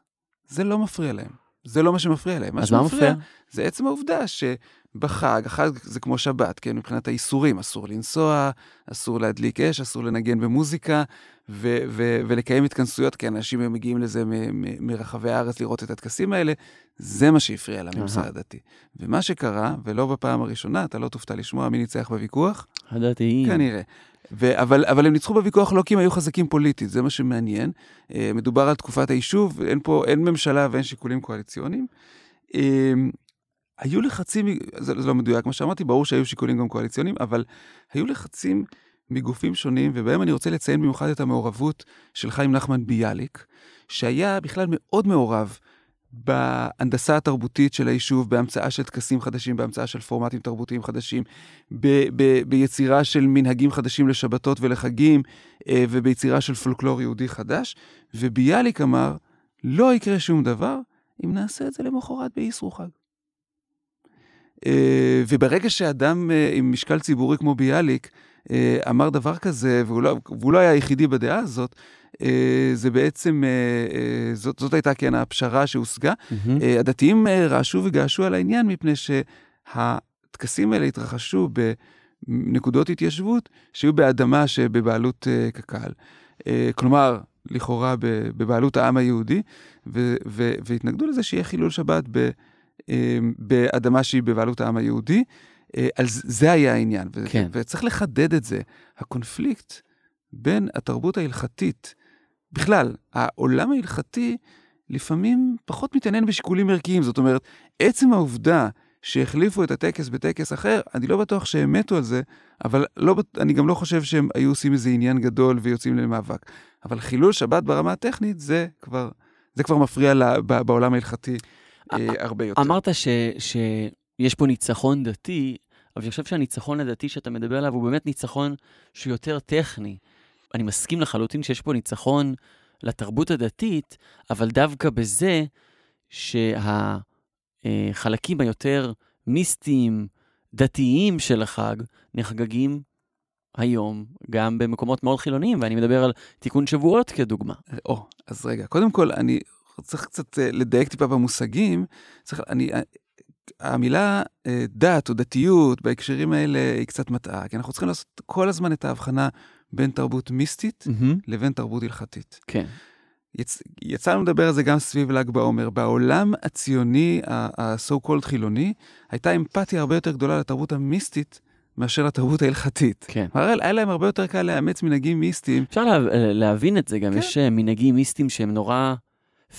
זה לא מפריע להם. זה לא מה שמפריע להם. אז מה מפריע? זה עצם העובדה שבחג, החג זה כמו שבת, כן? מבחינת האיסורים, אסור לנסוע, אסור להדליק אש, אסור לנגן במוזיקה, ו- ו- ולקיים התכנסויות, כי אנשים מגיעים לזה מ- מ- מרחבי הארץ לראות את הטקסים האלה, זה מה שהפריע לממסד הדתי. ומה שקרה, ולא בפעם הראשונה, אתה לא תופתע לשמוע מי ניצח בוויכוח. הדתיים. כנראה. ו- אבל, אבל הם ניצחו בוויכוח לא כי הם היו חזקים פוליטית, זה מה שמעניין. Uh, מדובר על תקופת היישוב, אין פה, אין ממשלה ואין שיקולים קואליציוניים. Uh, היו לחצים, זה, זה לא מדויק מה שאמרתי, ברור שהיו שיקולים גם קואליציוניים, אבל היו לחצים מגופים שונים, ובהם אני רוצה לציין במיוחד את המעורבות של חיים נחמן ביאליק, שהיה בכלל מאוד מעורב בהנדסה התרבותית של היישוב, בהמצאה של טקסים חדשים, בהמצאה של פורמטים תרבותיים חדשים, ב- ב- ביצירה של מנהגים חדשים לשבתות ולחגים, אה, וביצירה של פולקלור יהודי חדש. וביאליק אמר, לא יקרה שום דבר אם נעשה את זה למחרת באיסרו חג. אה, וברגע שאדם אה, עם משקל ציבורי כמו ביאליק אמר דבר כזה, והוא לא, והוא לא היה היחידי בדעה הזאת, אה, זה בעצם, אה, אה, זאת, זאת הייתה כן הפשרה שהושגה. אה, הדתיים אה, רעשו וגעשו על העניין מפני שהטקסים האלה התרחשו בנקודות התיישבות שהיו באדמה שבבעלות אה, קק"ל. אה, כלומר, לכאורה בבעלות העם היהודי, ו- ו- והתנגדו לזה שיהיה חילול שבת ב- אה, באדמה שהיא בבעלות העם היהודי. אה, על זה- היה העניין, כן. וצריך לחדד את זה. הקונפליקט בין התרבות ההלכתית, בכלל, העולם ההלכתי לפעמים פחות מתעניין בשיקולים ערכיים. זאת אומרת, עצם העובדה שהחליפו את הטקס בטקס אחר, אני לא בטוח שהם מתו על זה, אבל לא, אני גם לא חושב שהם היו עושים איזה עניין גדול ויוצאים למאבק. אבל חילול שבת ברמה הטכנית, זה כבר, זה כבר מפריע לה, בעולם ההלכתי אה, הרבה יותר. אמרת ש, שיש פה ניצחון דתי, אבל אני חושב שהניצחון הדתי שאתה מדבר עליו הוא באמת ניצחון שהוא יותר טכני. אני מסכים לחלוטין שיש פה ניצחון לתרבות הדתית, אבל דווקא בזה שהחלקים היותר מיסטיים, דתיים של החג, נחגגים היום גם במקומות מאוד חילוניים, ואני מדבר על תיקון שבועות כדוגמה. או, אז רגע, קודם כל, אני צריך קצת אה, לדייק טיפה במושגים. צריך, אני, אה, המילה אה, דת או דתיות בהקשרים האלה היא קצת מטעה, כי אנחנו צריכים לעשות כל הזמן את ההבחנה בין תרבות מיסטית לבין תרבות הלכתית. כן. יצ... יצא לנו לדבר על זה גם סביב ל"ג בעומר. בעולם הציוני, ה-so called חילוני, הייתה אמפתיה הרבה יותר גדולה לתרבות המיסטית מאשר לתרבות ההלכתית. כן. כלומר, היה להם הרבה יותר קל לאמץ מנהגים מיסטיים. אפשר לה, להבין את זה, גם כן. יש אה, מנהגים מיסטיים שהם נורא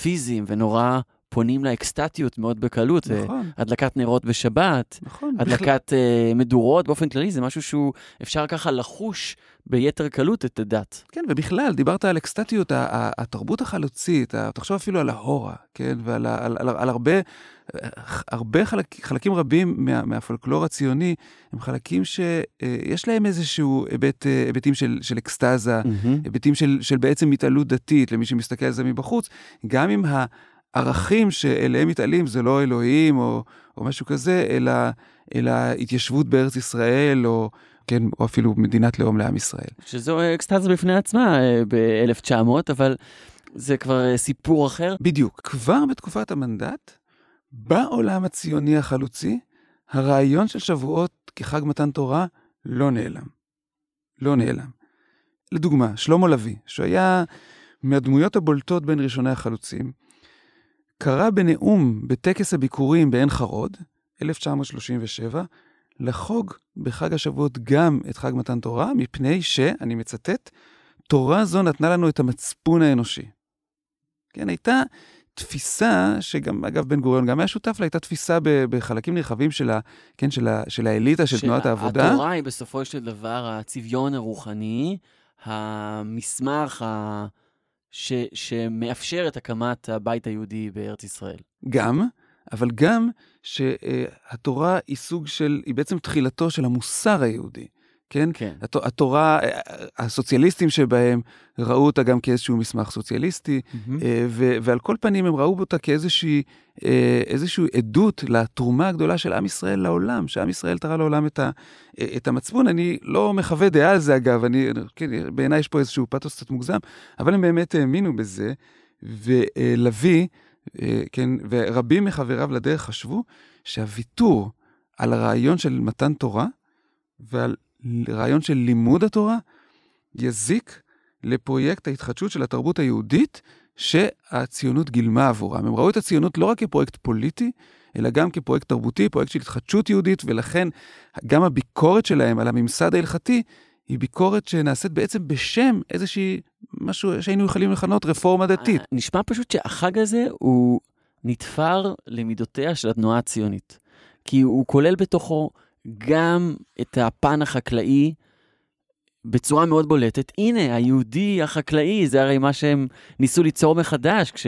פיזיים ונורא פונים לאקסטטיות מאוד בקלות. אה, נכון, הדלקת נרות בשבת, נכון. הדלקת אה, מדורות באופן כללי, זה משהו שהוא אפשר ככה לחוש ביתר קלות את הדת. כן, ובכלל, דיברת על אקסטטיות, ה- ה- התרבות החלוצית, ה- תחשוב אפילו על ההורה, כן, ועל ה- על, על, על הרבה, הרבה חלק, חלקים רבים מה, מהפולקלור הציוני, הם חלקים שיש להם איזשהו היבט, אה, היבטים של, של אקסטזה, היבטים של, של בעצם התעלות דתית, למי שמסתכל על זה מבחוץ, גם אם הערכים שאליהם מתעלים זה לא אלוהים או, או משהו כזה, אלא, אלא התיישבות בארץ ישראל, או, כן, או אפילו מדינת לאום לעם ישראל. שזו אקסטזה בפני עצמה אה, ב-1900, אבל זה כבר אה, סיפור אחר. בדיוק. כבר בתקופת המנדט, בעולם הציוני החלוצי, הרעיון של שבועות כחג מתן תורה לא נעלם. לא נעלם. לדוגמה, שלמה לביא, שהיה מהדמויות הבולטות בין ראשוני החלוצים, קרא בנאום בטקס הביקורים בעין חרוד, 1937, לחוג בחג השבועות גם את חג מתן תורה, מפני ש, אני מצטט, תורה זו נתנה לנו את המצפון האנושי. כן, הייתה תפיסה, שגם, אגב, בן גוריון גם היה שותף לה, הייתה תפיסה בחלקים נרחבים של, ה, כן, של, ה, של האליטה של תנועת העבודה. התורה היא בסופו של דבר הצביון הרוחני, המסמך ה... ש... שמאפשר את הקמת הבית היהודי בארץ ישראל. גם, אבל גם שהתורה היא סוג של, היא בעצם תחילתו של המוסר היהודי, כן? כן. הת- התורה, אה, הסוציאליסטים שבהם ראו אותה גם כאיזשהו מסמך סוציאליסטי, אה, ו- ועל כל פנים הם ראו אותה כאיזושהי אה, איזושהי עדות לתרומה הגדולה של עם ישראל לעולם, שעם ישראל תרם לעולם את, ה- אה, את המצפון. אני לא מחווה דעה על זה אגב, אני, כן, בעיניי יש פה איזשהו פתוס קצת מוגזם, אבל הם באמת האמינו בזה, ולוי, אה, כן, ורבים מחבריו לדרך חשבו שהוויתור על הרעיון של מתן תורה ועל רעיון של לימוד התורה יזיק לפרויקט ההתחדשות של התרבות היהודית שהציונות גילמה עבורם. הם ראו את הציונות לא רק כפרויקט פוליטי, אלא גם כפרויקט תרבותי, פרויקט של התחדשות יהודית, ולכן גם הביקורת שלהם על הממסד ההלכתי היא ביקורת שנעשית בעצם בשם איזושהי, משהו שהיינו יכולים לכנות רפורמה דתית. אה, נשמע פשוט שהחג הזה הוא נתפר למידותיה של התנועה הציונית. כי הוא כולל בתוכו גם את הפן החקלאי בצורה מאוד בולטת. הנה, היהודי החקלאי, זה הרי מה שהם ניסו ליצור מחדש כש,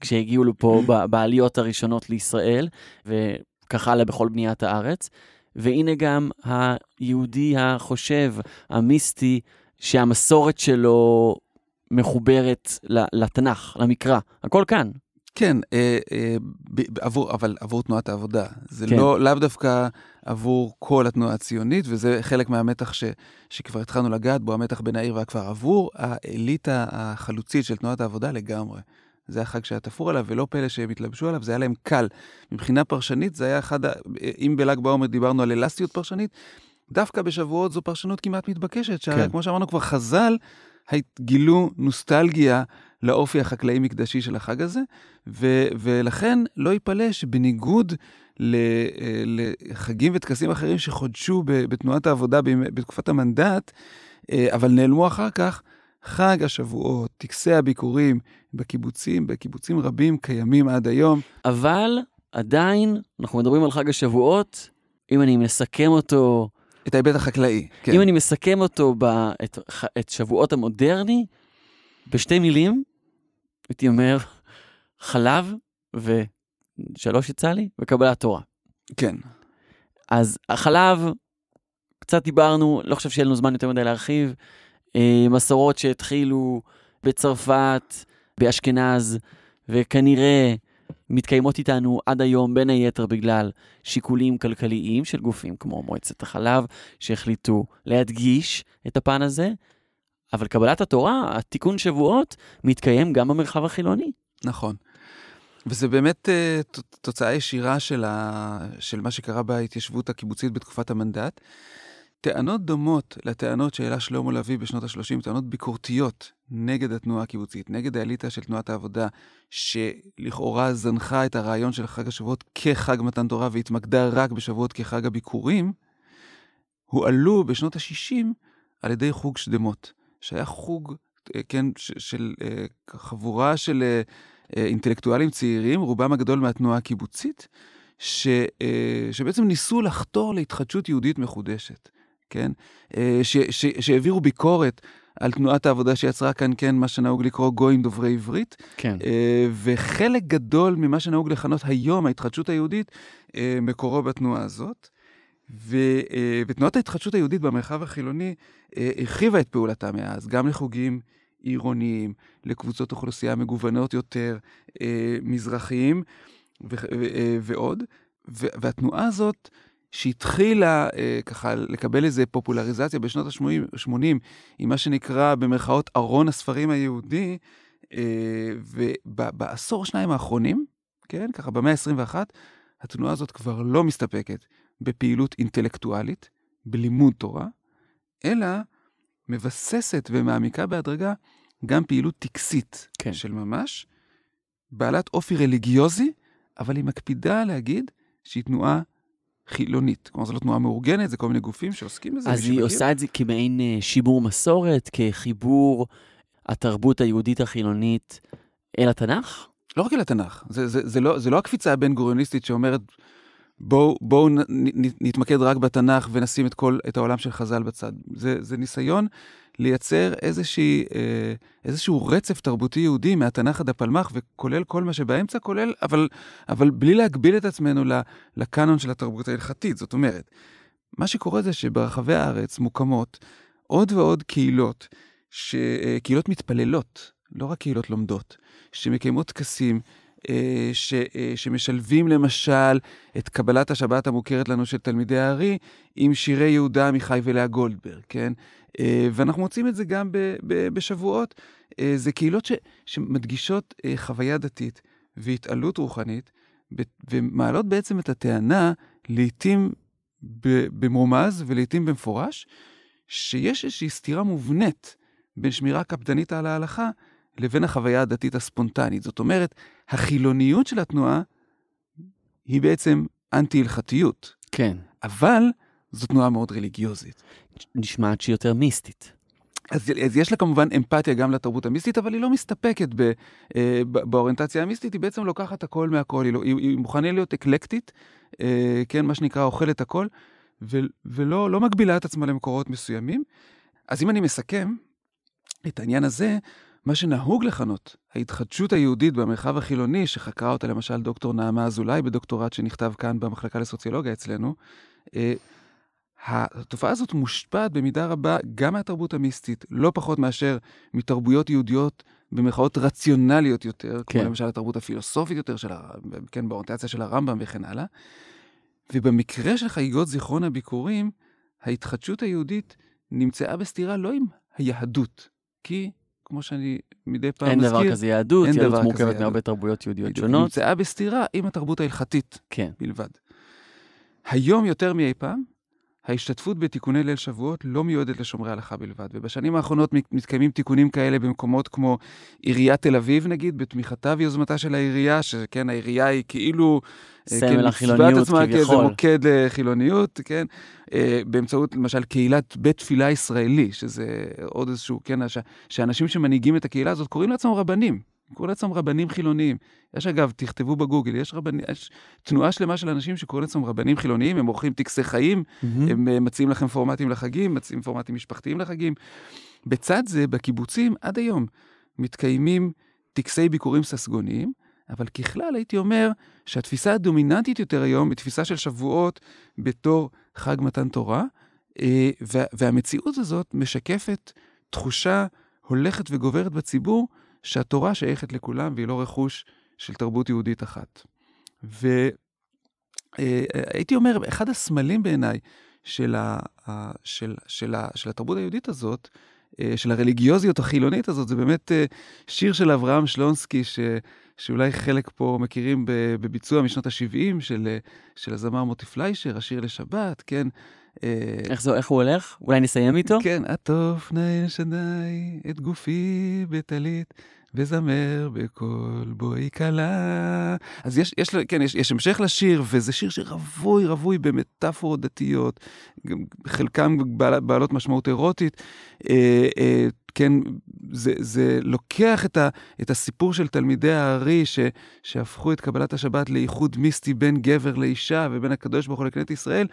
כשהגיעו לפה ב- בעליות הראשונות לישראל, וכך הלאה בכל בניית הארץ. והנה גם היהודי החושב, המיסטי, שהמסורת שלו מחוברת לתנ"ך, למקרא. הכל כאן. כן, אה, אה, ב- עבור, אבל עבור תנועת העבודה. זה כן. לא, לאו דווקא עבור כל התנועה הציונית, וזה חלק מהמתח ש, שכבר התחלנו לגעת בו, המתח בין העיר והכפר. עבור האליטה החלוצית של תנועת העבודה לגמרי. זה החג שהיה תפור עליו, ולא פלא שהם התלבשו עליו, זה היה להם קל. מבחינה פרשנית, זה היה אחד, ה... אם בל"ג בעומר דיברנו על אלסטיות פרשנית, דווקא בשבועות זו פרשנות כמעט מתבקשת, שהרי כן. כמו שאמרנו כבר, חז"ל גילו נוסטלגיה לאופי החקלאי-מקדשי של החג הזה, ו- ולכן לא ייפלא שבניגוד אה, לחגים וטקסים אחרים שחודשו בתנועת העבודה בתקופת המנדט, אה, אבל נעלמו אחר כך, חג השבועות, טקסי הביקורים בקיבוצים, בקיבוצים רבים קיימים עד היום. אבל עדיין, אנחנו מדברים על חג השבועות, אם אני מסכם אותו, את ההיבט החקלאי. כן. אם אני מסכם אותו, ב, את, את שבועות המודרני, בשתי מילים, הייתי אומר, חלב ושלוש יצא לי, וקבלת תורה. כן. אז החלב, קצת דיברנו, לא חושב שיהיה לנו זמן יותר מדי להרחיב. אה, מסורות שהתחילו בצרפת, באשכנז, וכנראה מתקיימות איתנו עד היום, בין היתר בגלל שיקולים כלכליים של גופים כמו מועצת החלב, שהחליטו להדגיש את הפן הזה. אבל קבלת התורה, התיקון שבועות, מתקיים גם במרחב החילוני. נכון. וזה באמת uh, תוצאה ישירה של, ה... של מה שקרה בהתיישבות הקיבוצית בתקופת המנדט. טענות דומות לטענות שהעלה שלמה לביא בשנות ה-30, טענות ביקורתיות נגד התנועה הקיבוצית, נגד האליטה של תנועת העבודה, שלכאורה זנחה את הרעיון של חג השבועות כחג מתן תורה והתמקדה רק בשבועות כחג הביקורים, הועלו בשנות ה-60 על ידי חוג שדמות, שהיה חוג, אה, כן, של אה, חבורה של... אה, אינטלקטואלים צעירים, רובם הגדול מהתנועה הקיבוצית, ש, שבעצם ניסו לחתור להתחדשות יהודית מחודשת, כן? ש, ש, שהעבירו ביקורת על תנועת העבודה שיצרה כאן, כן, מה שנהוג לקרוא גויים דוברי עברית, כן. וחלק גדול ממה שנהוג לכנות היום ההתחדשות היהודית, מקורו בתנועה הזאת. אה, ותנועת ההתחדשות היהודית במרחב החילוני אה, הרחיבה את פעולתה מאז, גם לחוגים עירוניים, לקבוצות אוכלוסייה מגוונות יותר, אה, מזרחיים ועוד. והתנועה הזאת, שהתחילה אה, ככה לקבל איזו פופולריזציה בשנות ה-80 עם מה שנקרא במרכאות ארון הספרים היהודי, אה, ובעשור שניים האחרונים, כן, ככה במאה ה-21, התנועה הזאת כבר לא מסתפקת בפעילות אינטלקטואלית, בלימוד תורה, אלא מבססת ומעמיקה בהדרגה גם פעילות טקסית כן. של ממש, בעלת אופי רליגיוזי, אבל היא מקפידה להגיד שהיא תנועה חילונית. כלומר, זו לא תנועה מאורגנת, זה כל מיני גופים שעוסקים בזה. אז היא שמכיר. עושה את זה כמעין אה, שימור מסורת, כחיבור התרבות היהודית החילונית אל התנ"ך? לא רק אל התנ"ך, זה, זה, זה, לא, זה לא הקפיצה הבין-גוריוניסטית שאומרת, בואו בוא נתמקד רק בתנ"ך ונשים את, כל, את העולם של חז"ל בצד. זה, זה ניסיון לייצר איזושהי, אה, איזשהו רצף תרבותי יהודי מהתנ"ך עד הפלמ"ח, וכולל כל מה שבאמצע, כולל, אבל, אבל בלי להגביל את עצמנו לקאנון של התרבות ההלכתית. זאת אומרת, מה שקורה זה שברחבי הארץ מוקמות עוד ועוד קהילות, ש, אה, קהילות מתפללות, לא רק קהילות לומדות, שמקיימות טקסים, ש, אה, שמשלבים למשל את קבלת השבת המוכרת לנו של תלמידי הארי עם שירי יהודה עמיחי ולאה גולדברג, כן? אה, ואנחנו מוצאים את זה גם ב, ב, בשבועות. אה, זה קהילות ש, שמדגישות אה, חוויה דתית והתעלות רוחנית, ומעלות בעצם את הטענה, לעתים במרומז ולעתים במפורש, שיש איזושהי סתירה מובנית בין שמירה קפדנית על ההלכה לבין החוויה הדתית הספונטנית. זאת אומרת, החילוניות של התנועה היא בעצם אנטי-הלכתיות, כן. אבל זו תנועה מאוד רליגיוזית. נשמעת שהיא יותר מיסטית. אז, אז יש לה כמובן אמפתיה גם לתרבות המיסטית, אבל היא לא מסתפקת ב, אה, ב, באוריינטציה המיסטית, היא בעצם לוקחת הכל מהכל, היא, לא, היא, היא מוכנה להיות אקלקטית, אה, כן, מה שנקרא אוכלת הכל, ו, ולא לא מגבילה את עצמה למקורות מסוימים. אז אם אני מסכם את העניין הזה, מה שנהוג לכנות ההתחדשות היהודית במרחב החילוני, שחקרה אותה למשל דוקטור נעמה אזולאי בדוקטורט שנכתב כאן במחלקה לסוציולוגיה אצלנו, אה, התופעה הזאת מושפעת במידה רבה גם מהתרבות המיסטית, לא פחות מאשר מתרבויות יהודיות במרכאות רציונליות יותר, כן. כמו למשל התרבות הפילוסופית יותר, של הר... כן, באוריינטציה של הרמב"ם וכן הלאה. ובמקרה של חגיגות זיכרון הביקורים, ההתחדשות היהודית נמצאה בסתירה לא עם היהדות, כי, כמו שאני מדי פעם אין מזכיר, דבר כזה יהדות, אין יהדות מורכבת יהדות. מהרבה תרבויות יהודיות בדיוק, שונות. נמצאה בסתירה עם התרבות ההלכתית כן. בלבד. היום יותר מאי פעם, ההשתתפות בתיקוני ליל שבועות לא מיועדת לשומרי הלכה בלבד, ובשנים האחרונות מת- מתקיימים תיקונים כאלה במקומות כמו עיריית תל אביב נגיד, בתמיכתה ויוזמתה של העירייה, שכן, העירייה היא כאילו... אה, סמל כן, החילוניות עצמה, כן, כביכול. מוקד לחילוניות, כן, אה, באמצעות למשל קהילת בית תפילה ישראלי, שזה עוד איזשהו, כן, ש- שאנשים שמנהיגים את הקהילה הזאת קוראים לעצמם רבנים, קוראים לעצמם רבנים חילוניים. יש אגב, תכתבו בגוגל, יש, רבני, יש תנועה שלמה של אנשים שקוראים לעצמם רבנים חילוניים, הם עורכים טקסי חיים, מהמם. הם אה, מציעים לכם פורמטים לחגים, מציעים פורמטים משפחתיים לחגים. בצד זה, בקיבוצים עד היום מתקיימים טקסי ביקורים ססגוניים, אבל ככלל הייתי אומר שהתפיסה הדומיננטית יותר היום היא תפיסה של שבועות בתור חג מתן תורה, אה, וה- והמציאות הזאת משקפת תחושה הולכת וגוברת בציבור שהתורה שייכת לכולם והיא לא רכוש של תרבות יהודית אחת. והייתי אומר, אחד הסמלים בעיניי של, ה, של, של, ה, של התרבות היהודית הזאת, אה, של הרליגיוזיות החילונית הזאת, זה באמת אה, שיר של אברהם שלונסקי, ש, שאולי חלק פה מכירים בביצוע משנות ה-70 של, אה, של הזמר מוטי פליישר, השיר לשבת, כן? אה, איך זה, איך הוא הולך? אולי נסיים איתו? כן, עטוף נא אל שדי את גופי בטלית, וזמר בקול בואי כלה. אז יש, יש, כן, יש, יש המשך לשיר, וזה שיר שרווי, רווי במטאפורות דתיות, חלקם בעל, בעלות משמעות אירוטית. אה, אה, כן, זה, זה לוקח את, ה, את הסיפור של תלמידי הארי, ש, שהפכו את קבלת השבת לאיחוד מיסטי בין גבר לאישה ובין הקדוש ברוך הוא לכנסת ישראל,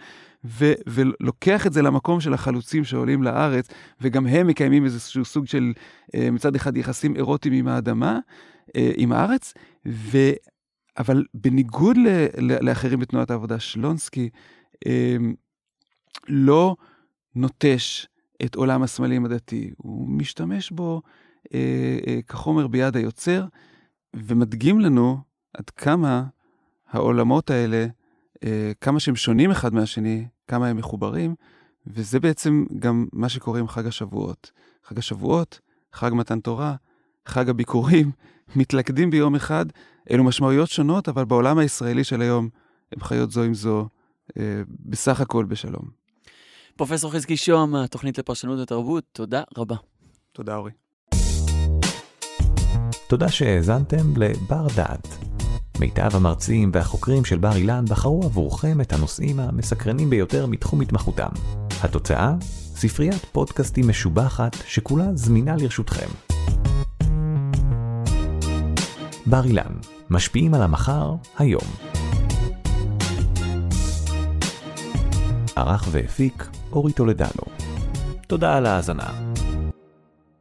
ו, ולוקח את זה למקום של החלוצים שעולים לארץ, וגם הם מקיימים איזשהו סוג של אה, מצד אחד יחסים אירוטיים עם האדמה, אה, עם הארץ, ו... אבל בניגוד ל, ל, לאחרים בתנועת העבודה, שלונסקי אה, לא נוטש את עולם הסמלים הדתי, הוא משתמש בו אה, אה, כחומר ביד היוצר, ומדגים לנו עד כמה העולמות האלה, אה, כמה שהם שונים אחד מהשני, כמה הם מחוברים, וזה בעצם גם מה שקורה עם חג השבועות. חג השבועות, חג מתן תורה, חג הביקורים, מתלכדים ביום אחד. אלו משמעויות שונות, אבל בעולם הישראלי של היום הם חיות זו עם זו אה, בסך הכל בשלום. פרופסור חזקי שוהם, התוכנית לפרשנות ותרבות, תודה רבה. תודה, אורי. תודה שהאזנתם לבר דעת. מיטב המרצים והחוקרים של בר אילן בחרו עבורכם את הנושאים המסקרנים ביותר מתחום התמחותם. התוצאה? ספריית פודקאסטים משובחת שכולה זמינה לרשותכם. בר אילן, משפיעים על המחר, היום. ערך והפיק אורי טולדנו. תודה על ההאזנה.